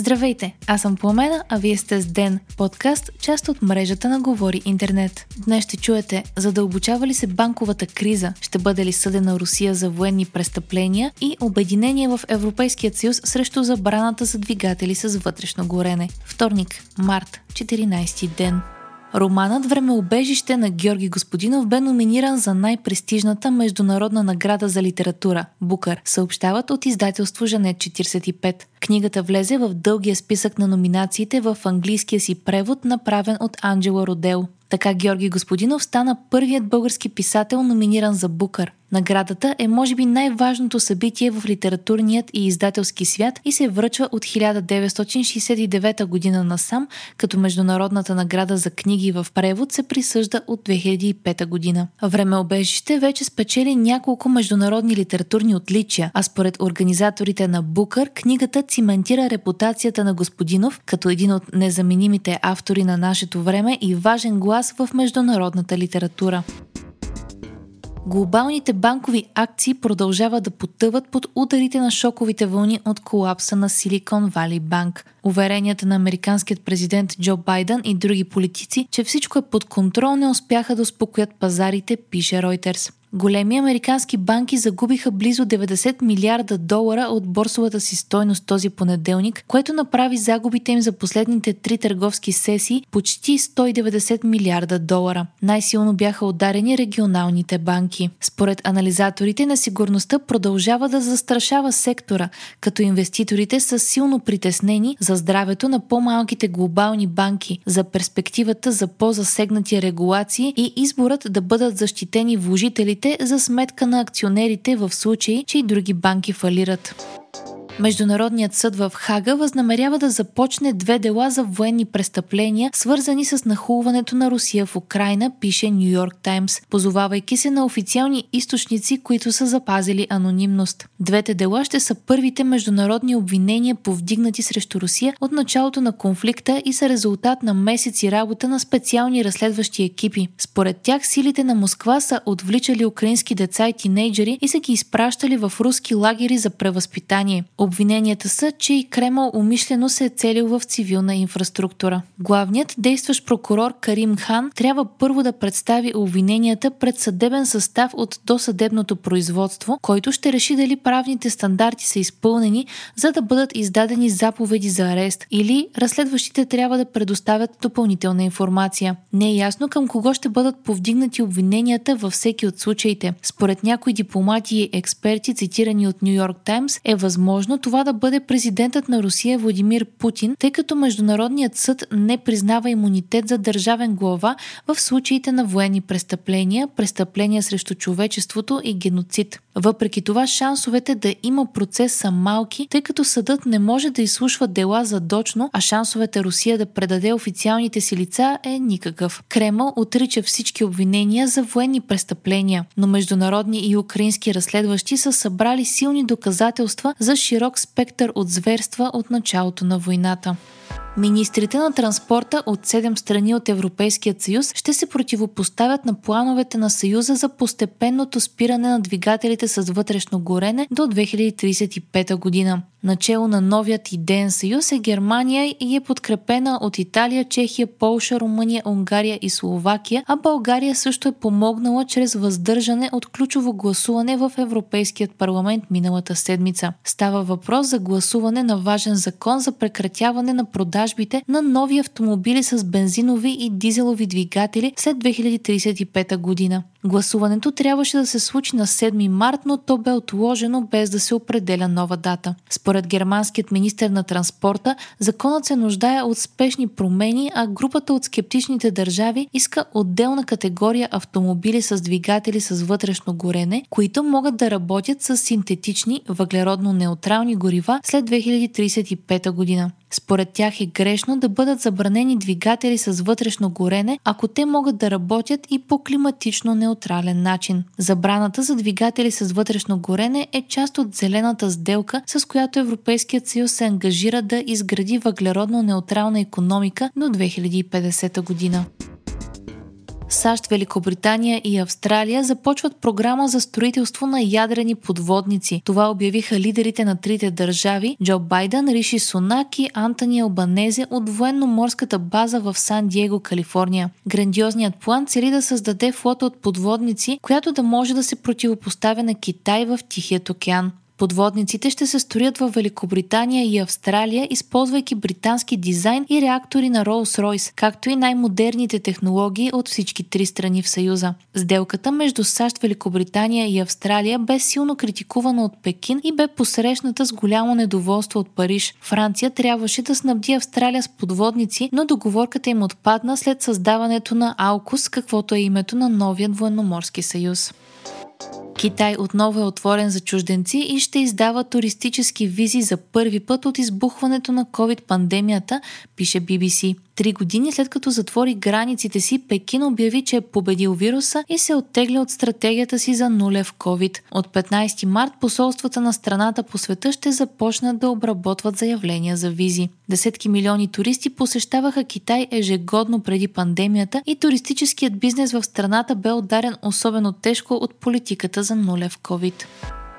Здравейте, аз съм Пламена, а вие сте с Ден, подкаст, част от мрежата на Говори Интернет. Днес ще чуете, задълбочава ли се банковата криза, ще бъде ли съдена Русия за военни престъпления и обединение в Европейският съюз срещу забраната за двигатели с вътрешно горене. Вторник, март, 14 ден. Романът Времеобежище на Георги Господинов бе номиниран за най-престижната международна награда за литература – Букър, съобщават от издателство Жанет 45. Книгата влезе в дългия списък на номинациите в английския си превод, направен от Анджела Родел. Така Георги Господинов стана първият български писател, номиниран за Букър. Наградата е може би най-важното събитие в литературният и издателски свят и се връчва от 1969 година насам, като Международната награда за книги в превод се присъжда от 2005 година. Времеобежище вече спечели няколко международни литературни отличия, а според организаторите на Букър, книгата циментира репутацията на Господинов като един от незаменимите автори на нашето време и важен глас в международната литература. Глобалните банкови акции продължават да потъват под ударите на шоковите вълни от колапса на Silicon Valley Bank. Уверенията на американският президент Джо Байден и други политици, че всичко е под контрол, не успяха да успокоят пазарите, пише Reuters. Големи американски банки загубиха близо 90 милиарда долара от борсовата си стойност този понеделник, което направи загубите им за последните три търговски сесии почти 190 милиарда долара. Най-силно бяха ударени регионалните банки. Според анализаторите, несигурността продължава да застрашава сектора, като инвеститорите са силно притеснени за здравето на по-малките глобални банки, за перспективата за по-засегнати регулации и изборът да бъдат защитени вложителите банките за сметка на акционерите в случай, че и други банки фалират. Международният съд в Хага възнамерява да започне две дела за военни престъпления, свързани с нахулването на Русия в Украина, пише Нью Йорк Таймс, позовавайки се на официални източници, които са запазили анонимност. Двете дела ще са първите международни обвинения, повдигнати срещу Русия от началото на конфликта и са резултат на месеци работа на специални разследващи екипи. Според тях силите на Москва са отвличали украински деца и тинейджери и са ги изпращали в руски лагери за превъзпитание. Обвиненията са, че и Кремъл умишлено се е целил в цивилна инфраструктура. Главният действащ прокурор Карим Хан трябва първо да представи обвиненията пред съдебен състав от досъдебното производство, който ще реши дали правните стандарти са изпълнени, за да бъдат издадени заповеди за арест или разследващите трябва да предоставят допълнителна информация. Не е ясно към кого ще бъдат повдигнати обвиненията във всеки от случаите. Според някои дипломати и експерти, цитирани от Нью Йорк Таймс, е възможно това да бъде президентът на Русия Владимир Путин, тъй като Международният съд не признава имунитет за държавен глава в случаите на военни престъпления, престъпления срещу човечеството и геноцид. Въпреки това, шансовете да има процес са малки, тъй като съдът не може да изслушва дела задочно, а шансовете Русия да предаде официалните си лица е никакъв. Кремъл отрича всички обвинения за военни престъпления, но международни и украински разследващи са събрали силни доказателства за широк спектър от зверства от началото на войната. Министрите на транспорта от 7 страни от Европейския съюз ще се противопоставят на плановете на Съюза за постепенното спиране на двигателите с вътрешно горене до 2035 година. Начало на новият идеен съюз е Германия и е подкрепена от Италия, Чехия, Полша, Румъния, Унгария и Словакия, а България също е помогнала чрез въздържане от ключово гласуване в Европейският парламент миналата седмица. Става въпрос за гласуване на важен закон за прекратяване на продажбите на нови автомобили с бензинови и дизелови двигатели след 2035 година. Гласуването трябваше да се случи на 7 март, но то бе отложено без да се определя нова дата. Германският министр на транспорта, законът се нуждае от спешни промени, а групата от скептичните държави иска отделна категория автомобили с двигатели с вътрешно горене, които могат да работят с синтетични въглеродно неутрални горива след 2035 година. Според тях е грешно да бъдат забранени двигатели с вътрешно горене, ако те могат да работят и по климатично неутрален начин. Забраната за двигатели с вътрешно горене е част от зелената сделка, с която Европейският съюз се ангажира да изгради въглеродно неутрална економика до 2050 година. САЩ, Великобритания и Австралия започват програма за строителство на ядрени подводници. Това обявиха лидерите на трите държави Джо Байден, Риши Сунак и Антони Албанезе от военно-морската база в Сан Диего, Калифорния. Грандиозният план цели да създаде флота от подводници, която да може да се противопоставя на Китай в Тихият океан. Подводниците ще се строят в Великобритания и Австралия, използвайки британски дизайн и реактори на Rolls-Royce, както и най-модерните технологии от всички три страни в Съюза. Сделката между САЩ, Великобритания и Австралия бе силно критикувана от Пекин и бе посрещната с голямо недоволство от Париж. Франция трябваше да снабди Австралия с подводници, но договорката им отпадна след създаването на Алкус, каквото е името на новият военноморски съюз. Китай отново е отворен за чужденци и ще издава туристически визи за първи път от избухването на COVID-пандемията, пише BBC. Три години след като затвори границите си, Пекин обяви, че е победил вируса и се оттегля от стратегията си за нулев COVID. От 15 март посолствата на страната по света ще започнат да обработват заявления за визи. Десетки милиони туристи посещаваха Китай ежегодно преди пандемията и туристическият бизнес в страната бе ударен особено тежко от политиката за нулев COVID.